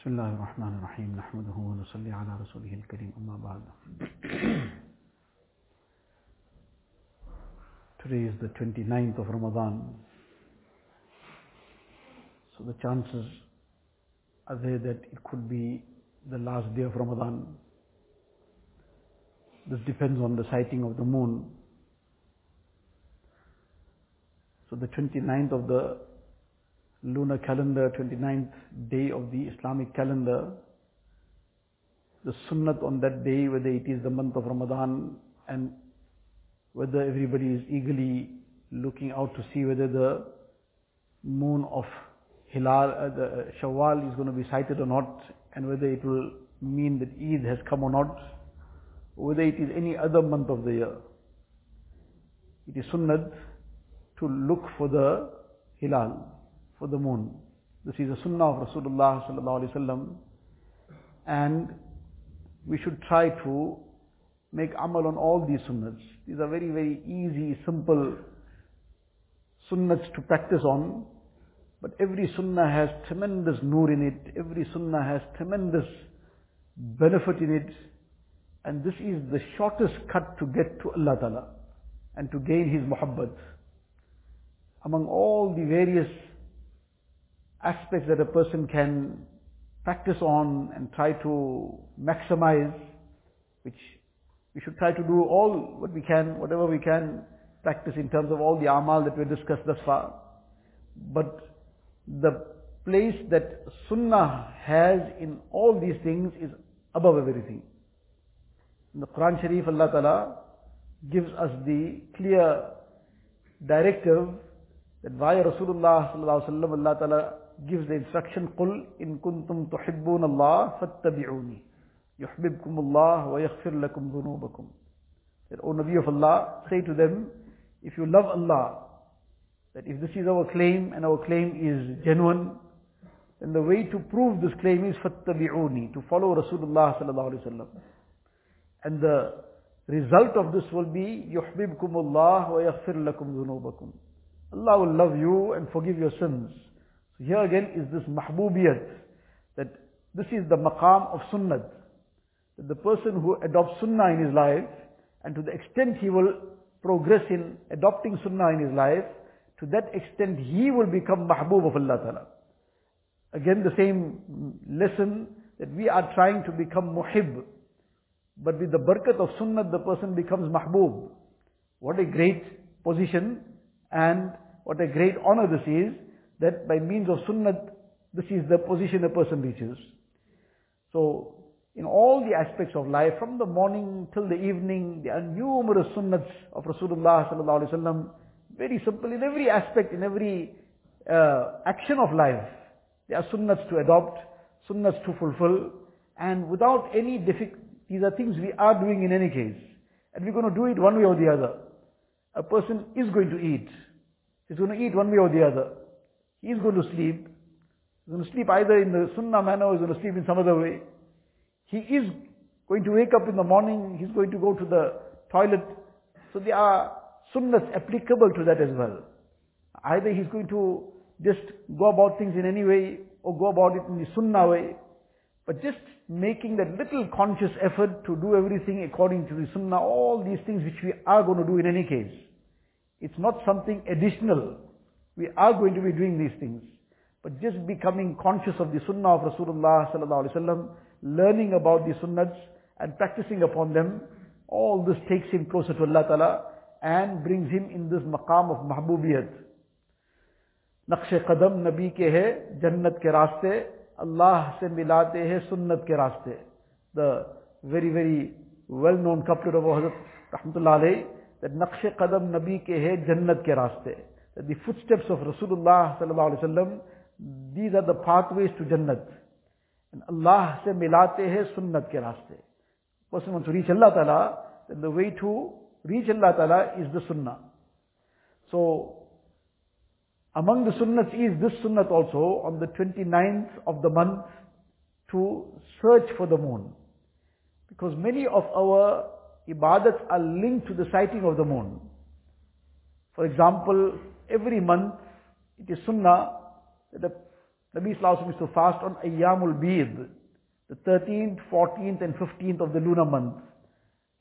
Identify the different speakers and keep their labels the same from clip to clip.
Speaker 1: بسم الله الرحمن الرحيم نحمده ونصلي على رسوله الكريم أما بعد Today is the 29th of Ramadan So the chances are there that it could be the last day of Ramadan This depends on the sighting of the moon So the 29th of the lunar calendar, 29th day of the Islamic calendar. The sunnat on that day, whether it is the month of Ramadan and whether everybody is eagerly looking out to see whether the moon of Hilal, uh, the uh, Shawwal is going to be sighted or not and whether it will mean that Eid has come or not, whether it is any other month of the year. It is sunnat to look for the Hilal for the moon. This is a sunnah of Rasulullah and we should try to make amal on all these sunnahs. These are very very easy, simple sunnahs to practice on. But every sunnah has tremendous nur in it. Every sunnah has tremendous benefit in it. And this is the shortest cut to get to Allah Ta'ala and to gain His muhabbat. Among all the various aspects that a person can practice on and try to maximize, which we should try to do all what we can, whatever we can practice in terms of all the amal that we discussed thus far. But the place that sunnah has in all these things is above everything. In the Quran Sharif, Allah Ta'ala gives us the clear directive that via Rasulullah Sallallahu Alaihi Wasallam, Allah Ta'ala gives the instruction, قُلْ إِن كُنْتُمْ تُحِبُّونَ اللَّهِ فَاتَّبِعُونِي يُحْبِبْكُمُ اللَّهُ وَيَغْفِرْ لَكُمْ ذُنُوبَكُم That, O Nabi of Allah, say to them, if you love Allah, that if this is our claim and our claim is genuine, then the way to prove this claim is فَاتَّبِعُونِي To follow Rasulullah صلى الله عليه وسلم And the result of this will be يُحْبِبْكُمُ اللَّهُ وَيَغْفِرْ لَكُمْ ذُنُوبَكُمْ Allah will love you and forgive your sins. So here again is this mahbubiyat, that this is the maqam of sunnat. That the person who adopts sunnah in his life, and to the extent he will progress in adopting sunnah in his life, to that extent he will become mahbub of Allah Ta'ala. Again the same lesson that we are trying to become muhib. But with the barakat of sunnat, the person becomes mahbub. What a great position and what a great honor this is that by means of sunnat, this is the position a person reaches. So, in all the aspects of life, from the morning till the evening, there are numerous sunnats of Rasulullah sallallahu alaihi wasallam. Very simple in every aspect, in every uh, action of life, there are sunnats to adopt, sunnats to fulfill, and without any difficulty, these are things we are doing in any case, and we're going to do it one way or the other. A person is going to eat, he's going to eat one way or the other. He's going to sleep. He's going to sleep either in the sunnah manner or he's going to sleep in some other way. He is going to wake up in the morning. He's going to go to the toilet. So there are sunnahs applicable to that as well. Either he's going to just go about things in any way or go about it in the sunnah way. But just making that little conscious effort to do everything according to the sunnah, all these things which we are going to do in any case. It's not something additional. we are going to be doing these things. But just becoming conscious of the sunnah of Rasulullah sallallahu alayhi wa learning about the sunnahs and practicing upon them, all this takes him closer to Allah ta'ala and brings him in this maqam of mahbubiyat. نقش قدم نبی کے ہے جنت کے راستے اللہ سے ملاتے ہیں سنت کے راستے دا ویری ویری ویل نون کپل حضرت رحمۃ اللہ علیہ نقش قدم نبی کے ہے جنت کے راستے the footsteps of Rasulullah sallallahu alaihi these are the pathways to Jannat. And Allah se milate hai sunnat ke raste. Person wants to reach Allah Ta'ala, then the way to reach Allah Ta'ala is the sunnah. So, among the sunnahs is this sunnat also on the 29th of the month to search for the moon. Because many of our ibadats are linked to the sighting of the moon. For example, every month it is sunnah that the Nabi Sallallahu used to fast on Ayyamul Bid, the 13th, 14th and 15th of the lunar month.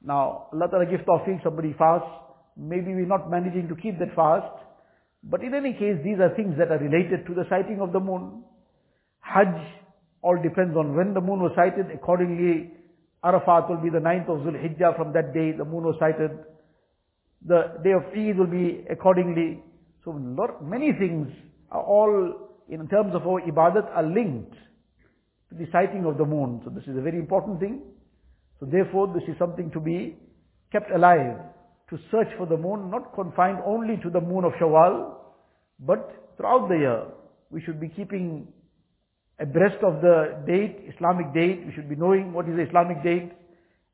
Speaker 1: Now, Allah Ta'ala gives tawfiq, somebody fast. maybe we're not managing to keep that fast, but in any case, these are things that are related to the sighting of the moon. Hajj all depends on when the moon was sighted, accordingly, Arafat will be the 9th of Zulhijjah, from that day the moon was sighted, the day of Eid will be accordingly. So lot, many things are all in terms of our ibadat are linked to the sighting of the moon. So this is a very important thing. So therefore this is something to be kept alive, to search for the moon, not confined only to the moon of Shawwal, but throughout the year. We should be keeping abreast of the date, Islamic date, we should be knowing what is the Islamic date.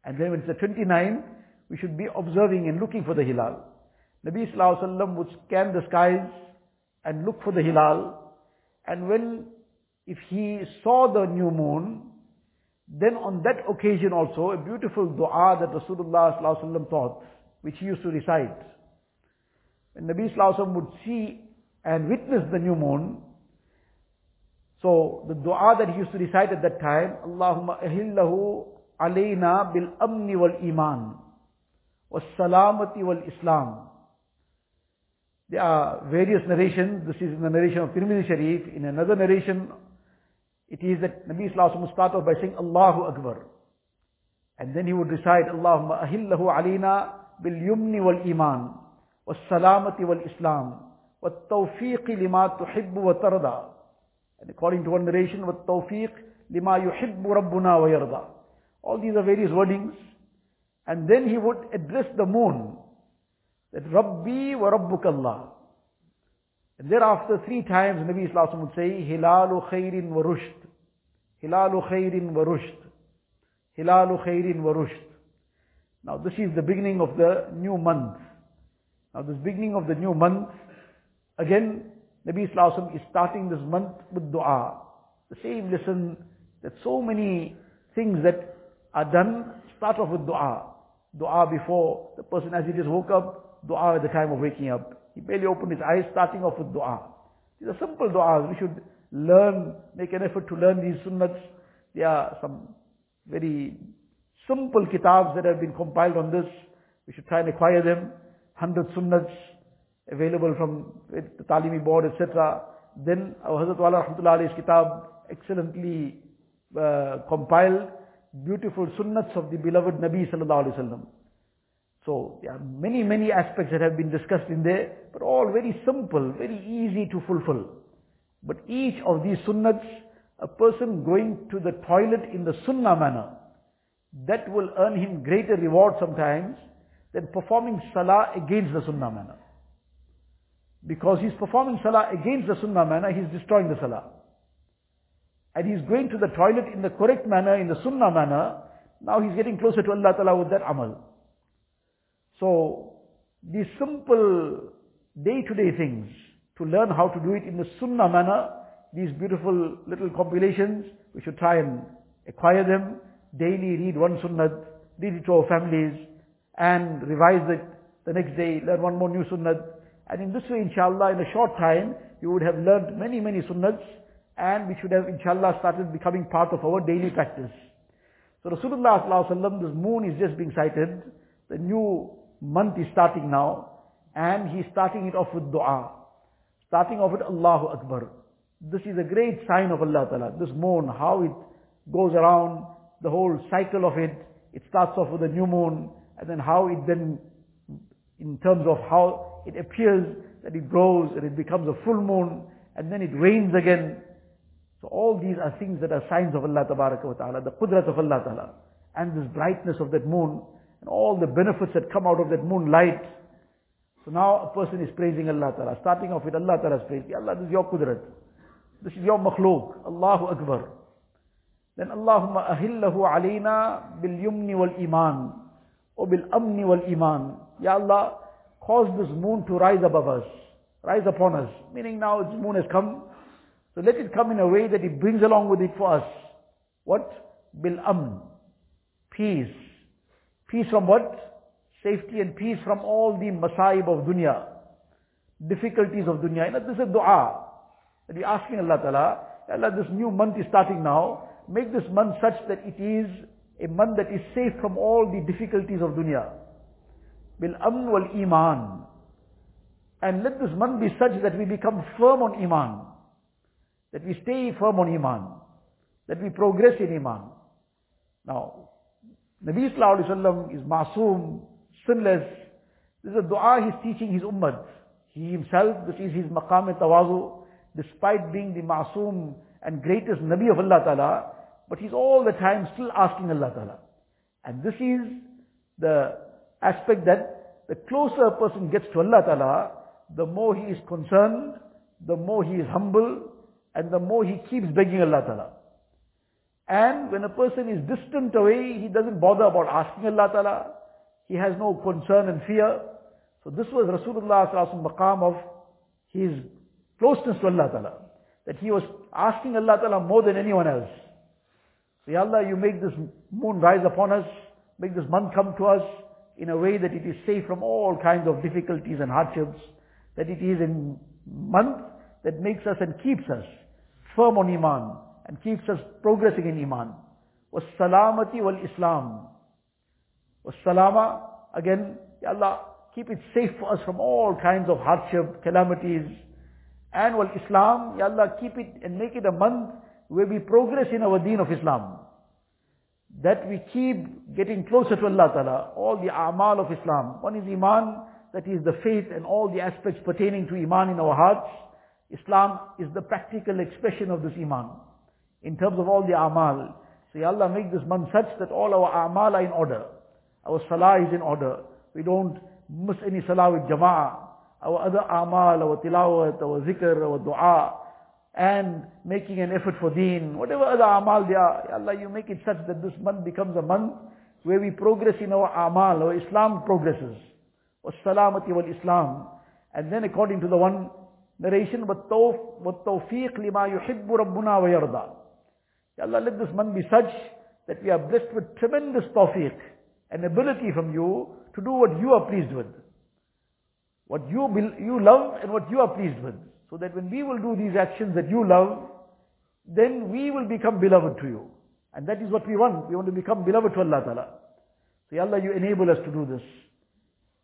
Speaker 1: And then when it's the 29th, we should be observing and looking for the hilal. Nabi Sallallahu Alaihi Wasallam would scan the skies and look for the hilal. And when, if he saw the new moon, then on that occasion also, a beautiful dua that Rasulullah Sallallahu Alaihi Wasallam taught, which he used to recite. When Nabi Sallallahu Alaihi Wasallam would see and witness the new moon, so the dua that he used to recite at that time, Allahumma ahillahu alayna bil amni wal iman. والسلامة والإسلام. There are various narrations. This is in the narration of Tirmidhi Sharif. In another narration, it is that Nabi Sallallahu Alaihi start off by saying Allahu Akbar. And then he would recite Allahumma ahillahu alina bil yumni wal iman was salamati wal islam wa tawfiqi lima tuhibbu wa tarda. And according to one narration, wa tawfiq lima yuhibbu rabbuna wa yarda. All these are various wordings. And then he would address the moon. That Rabbi wa Rabbukallah. And thereafter three times Nabi Islam would say, Hilalu khairin wa rushd. Hilalu khairin wa rushd. Hilalu khairin wa rushd. Now this is the beginning of the new month. Now this beginning of the new month, again, Nabi Islam is starting this month with dua. The same lesson that so many things that are done start off with dua dua before the person as he just woke up, dua at the time of waking up. He barely opened his eyes, starting off with dua. These are simple du'as. We should learn, make an effort to learn these sunnats. There are some very simple kitabs that have been compiled on this. We should try and acquire them. 100 sunnats available from the Talimi board, etc. Then our Hazrat Wala Ali's kitab excellently uh, compiled beautiful sunnats of the beloved Nabi sallallahu alaihi wasallam. So there are many, many aspects that have been discussed in there, but all very simple, very easy to fulfill. But each of these sunnats, a person going to the toilet in the sunnah manner, that will earn him greater reward sometimes than performing salah against the sunnah manner. Because he's performing salah against the sunnah manner, he's destroying the salah and he's going to the toilet in the correct manner, in the sunnah manner, now he's getting closer to Allah Ta'ala with that amal. So, these simple day-to-day things, to learn how to do it in the sunnah manner, these beautiful little compilations, we should try and acquire them, daily read one sunnah, read it to our families, and revise it the next day, learn one more new sunnah. And in this way, inshallah, in a short time, you would have learned many, many sunnahs, and we should have inshallah started becoming part of our daily practice. So Rasulullah sallallahu this moon is just being sighted, the new month is starting now, and he's starting it off with dua. Starting off with Allahu Akbar. This is a great sign of Allah Ta'ala. This moon, how it goes around, the whole cycle of it, it starts off with the new moon, and then how it then, in terms of how it appears, that it grows and it becomes a full moon, and then it rains again, all these are things that are signs of Allah wa ta'ala, the qudrat of Allah ta'ala. And this brightness of that moon, and all the benefits that come out of that moonlight. So now a person is praising Allah ta'ala, starting off with Allah ta'ala's praise. Allah, this is your qudrat. This is your makhluk. Allahu Akbar. Then Allahumma ahillahu alayna bil yumni wal iman. o bil amni wal iman. Ya Allah, cause this moon to rise above us. Rise upon us. Meaning now this moon has come so let it come in a way that it brings along with it for us. What? Bil amn. Peace. Peace from what? Safety and peace from all the masaib of dunya. Difficulties of dunya. And this is dua. That we're asking Allah Ta'ala, Allah this new month is starting now. Make this month such that it is a month that is safe from all the difficulties of dunya. Bil amn wal iman. And let this month be such that we become firm on iman that we stay firm on Iman, that we progress in Iman. Now, Nabi Sallallahu Alaihi Wasallam is masoom, sinless. This is a dua he's teaching his ummah. He himself, this is his maqam and tawazu, despite being the masoom and greatest Nabi of Allah Ta'ala, but he's all the time still asking Allah Ta'ala. And this is the aspect that the closer a person gets to Allah Ta'ala, the more he is concerned, the more he is humble, and the more he keeps begging Allah Ta'ala. And when a person is distant away, he doesn't bother about asking Allah Ta'ala. He has no concern and fear. So this was Rasulullah Sallallahu maqam of his closeness to Allah Ta'ala. That he was asking Allah Ta'ala more than anyone else. So, Ya Allah, you make this moon rise upon us, make this month come to us in a way that it is safe from all kinds of difficulties and hardships, that it is a month that makes us and keeps us firm on Iman and keeps us progressing in Iman. Islam, Was salama, Again, Ya Allah, keep it safe for us from all kinds of hardship, calamities. And wal-Islam, Ya Allah, keep it and make it a month where we progress in our deen of Islam. That we keep getting closer to Allah Ta'ala, all the amal of Islam. One is Iman, that is the faith and all the aspects pertaining to Iman in our hearts. Islam is the practical expression of this iman in terms of all the amal. Say, Allah make this month such that all our amal are in order. Our salah is in order. We don't miss any salah with jama'ah. Our other amal, our tilawat, our zikr, our dua, and making an effort for deen, whatever other amal there, are, Allah, you make it such that this month becomes a month where we progress in our amal, our Islam progresses. Wassalamati wal Islam. And then according to the one narration lima لِمَا يُحِبُّ رَبُّنَا وَيَرْضَى Ya Allah, let this month be such that we are blessed with tremendous tawfiq and ability from you to do what you are pleased with. What you, you love and what you are pleased with. So that when we will do these actions that you love, then we will become beloved to you. And that is what we want. We want to become beloved to Allah Ta'ala. So, Ya Allah, you enable us to do this.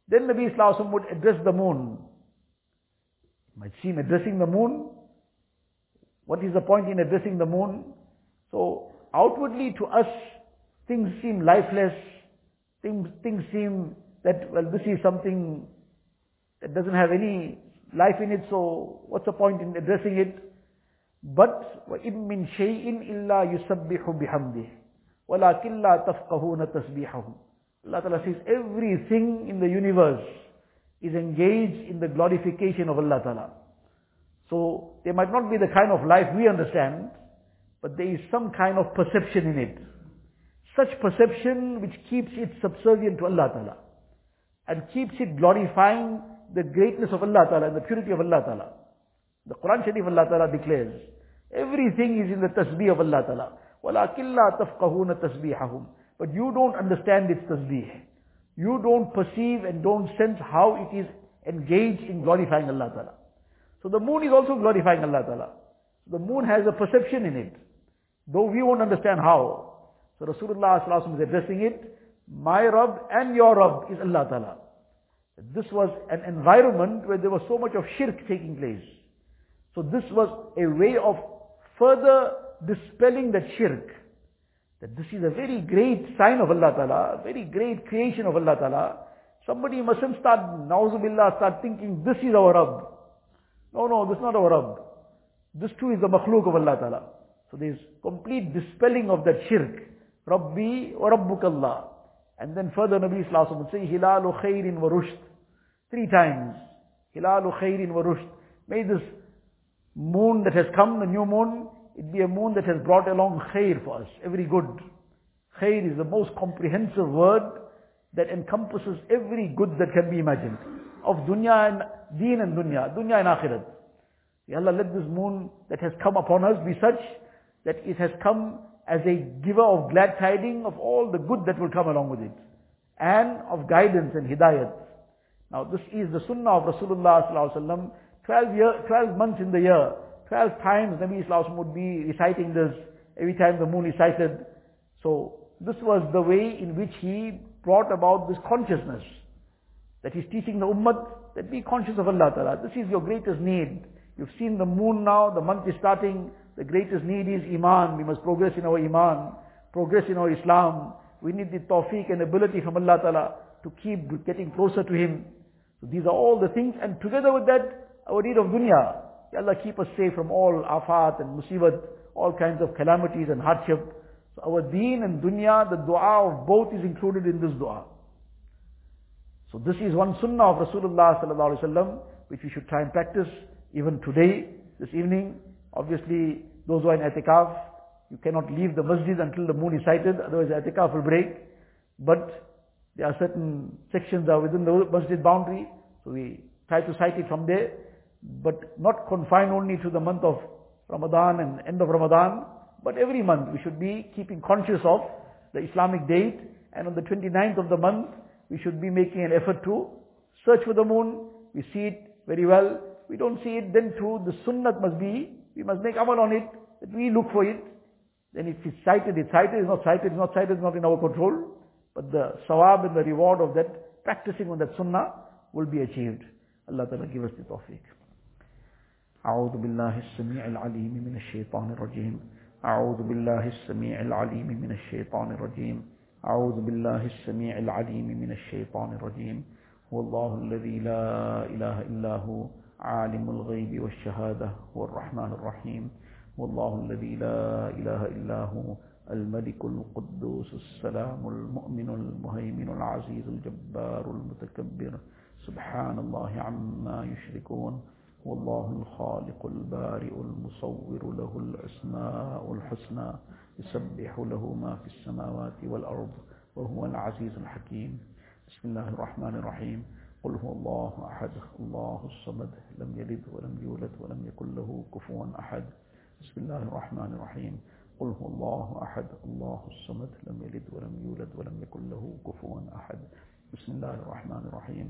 Speaker 1: Then Nabi Sallallahu would address the moon might seem addressing the moon. What is the point in addressing the moon? So outwardly to us, things seem lifeless. Things, things seem that, well, this is something that doesn't have any life in it, so what's the point in addressing it? But, وَإِن مِّن شَيْءٍ إِلَّا يُسَبِّحُ بِحَمْدِهِ وَلَكِنْ لَا تَفْقَهُونَ تَسْبِيحَهُ Allah Ta'ala says, everything in the universe is engaged in the glorification of Allah Ta'ala. So they might not be the kind of life we understand, but there is some kind of perception in it. Such perception which keeps it subservient to Allah Ta'ala and keeps it glorifying the greatness of Allah Ta'ala and the purity of Allah Ta'ala. The Quran Sharif Allah Ta'ala declares, everything is in the tasbih of Allah Ta'ala. وَلَكِنْ لَا تَفْقَهُونَ تَسْبِيحَهُمْ But you don't understand its tasbih you don't perceive and don't sense how it is engaged in glorifying Allah Ta'ala. So the moon is also glorifying Allah Ta'ala. The moon has a perception in it, though we won't understand how. So Rasulullah Sallallahu is addressing it, my Rabb and your Rabb is Allah Ta'ala. This was an environment where there was so much of shirk taking place. So this was a way of further dispelling that shirk. That this is a very great sign of Allah Ta'ala, a very great creation of Allah Ta'ala. Somebody mustn't start, nauzubillah, start thinking this is our Rabb. No, no, this is not our Rabb. This too is the makhluk of Allah Ta'ala. So there is complete dispelling of that shirk. Rabbi or Rabbukallah. And then further Nabi Sallallahu would say, Hilalu khairin wa rushd. Three times. Hilalu khairin wa rushd. May this moon that has come, the new moon, it be a moon that has brought along khair for us, every good. Khair is the most comprehensive word that encompasses every good that can be imagined. Of dunya and deen and dunya, dunya and akhirat. Ya Allah, let this moon that has come upon us be such that it has come as a giver of glad tidings of all the good that will come along with it. And of guidance and hidayat. Now this is the sunnah of Rasulullah sallallahu wa sallam, 12 months in the year. 12 times Nabi Islam would be reciting this every time the moon is sighted. So this was the way in which he brought about this consciousness that he's teaching the ummah that be conscious of Allah Ta'ala. This is your greatest need. You've seen the moon now, the month is starting. The greatest need is Iman. We must progress in our Iman, progress in our Islam. We need the tawfiq and ability from Allah Ta'ala to keep getting closer to Him. So these are all the things and together with that, our need of dunya. Ya Allah keep us safe from all afat and musibat, all kinds of calamities and hardship. So our deen and dunya, the dua of both is included in this dua. So this is one sunnah of Rasulullah sallallahu alaihi wasallam, which we should try and practice even today, this evening. Obviously, those who are in etikaf, you cannot leave the masjid until the moon is sighted, otherwise the etikaf will break. But there are certain sections that are within the masjid boundary, so we try to sight it from there but not confined only to the month of Ramadan and end of Ramadan, but every month we should be keeping conscious of the Islamic date and on the 29th of the month we should be making an effort to search for the moon, we see it very well, we don't see it then through the sunnah must be, we must make amal on it, that we look for it, then if it's sighted, it's sighted, it's not sighted, it's not sighted, it's not in our control, but the sawab and the reward of that practicing on that sunnah will be achieved. Allah Ta'ala give us the tawfiq. أعوذ بالله السميع العليم من الشيطان الرجيم أعوذ بالله السميع العليم من الشيطان الرجيم أعوذ بالله السميع العليم من الشيطان الرجيم هو الله الذي لا إله إلا هو عالم الغيب والشهادة هو الرحمن الرحيم والله الذي لا إله إلا هو الملك القدوس السلام المؤمن المهيمن العزيز الجبار المتكبر سبحان الله عما يشركون والله الخالق البارئ المصور له الأسماء الحسنى يسبح له ما في السماوات والأرض وهو العزيز الحكيم بسم الله الرحمن الرحيم قل هو الله أحد الله الصمد لم يلد ولم يولد ولم يكن له كفوا أحد بسم الله الرحمن الرحيم قل هو الله أحد الله الصمد لم يلد ولم يولد ولم يكن له كفوا أحد بسم الله الرحمن الرحيم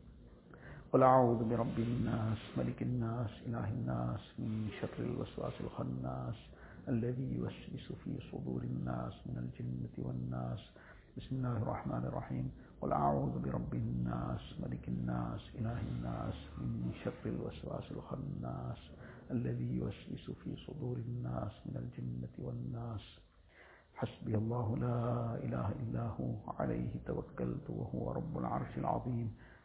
Speaker 1: قل أعوذ برب الناس ملك الناس إله الناس من شر الوسواس الخناس الذي يوسوس في صدور الناس من الجنة والناس بسم الله الرحمن الرحيم قل أعوذ برب الناس ملك الناس إله الناس من شر الوسواس الخناس الذي يوسوس في صدور الناس من الجنة والناس حسبي الله لا إله إلا هو عليه توكلت وهو رب العرش العظيم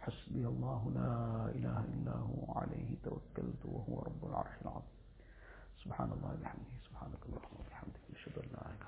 Speaker 1: حسبي الله لا إله إلا هو عليه توكلت وهو رب العرش العظيم سبحان الله بحمده سبحانك اللهم وبحمدك أشهد أن لا إله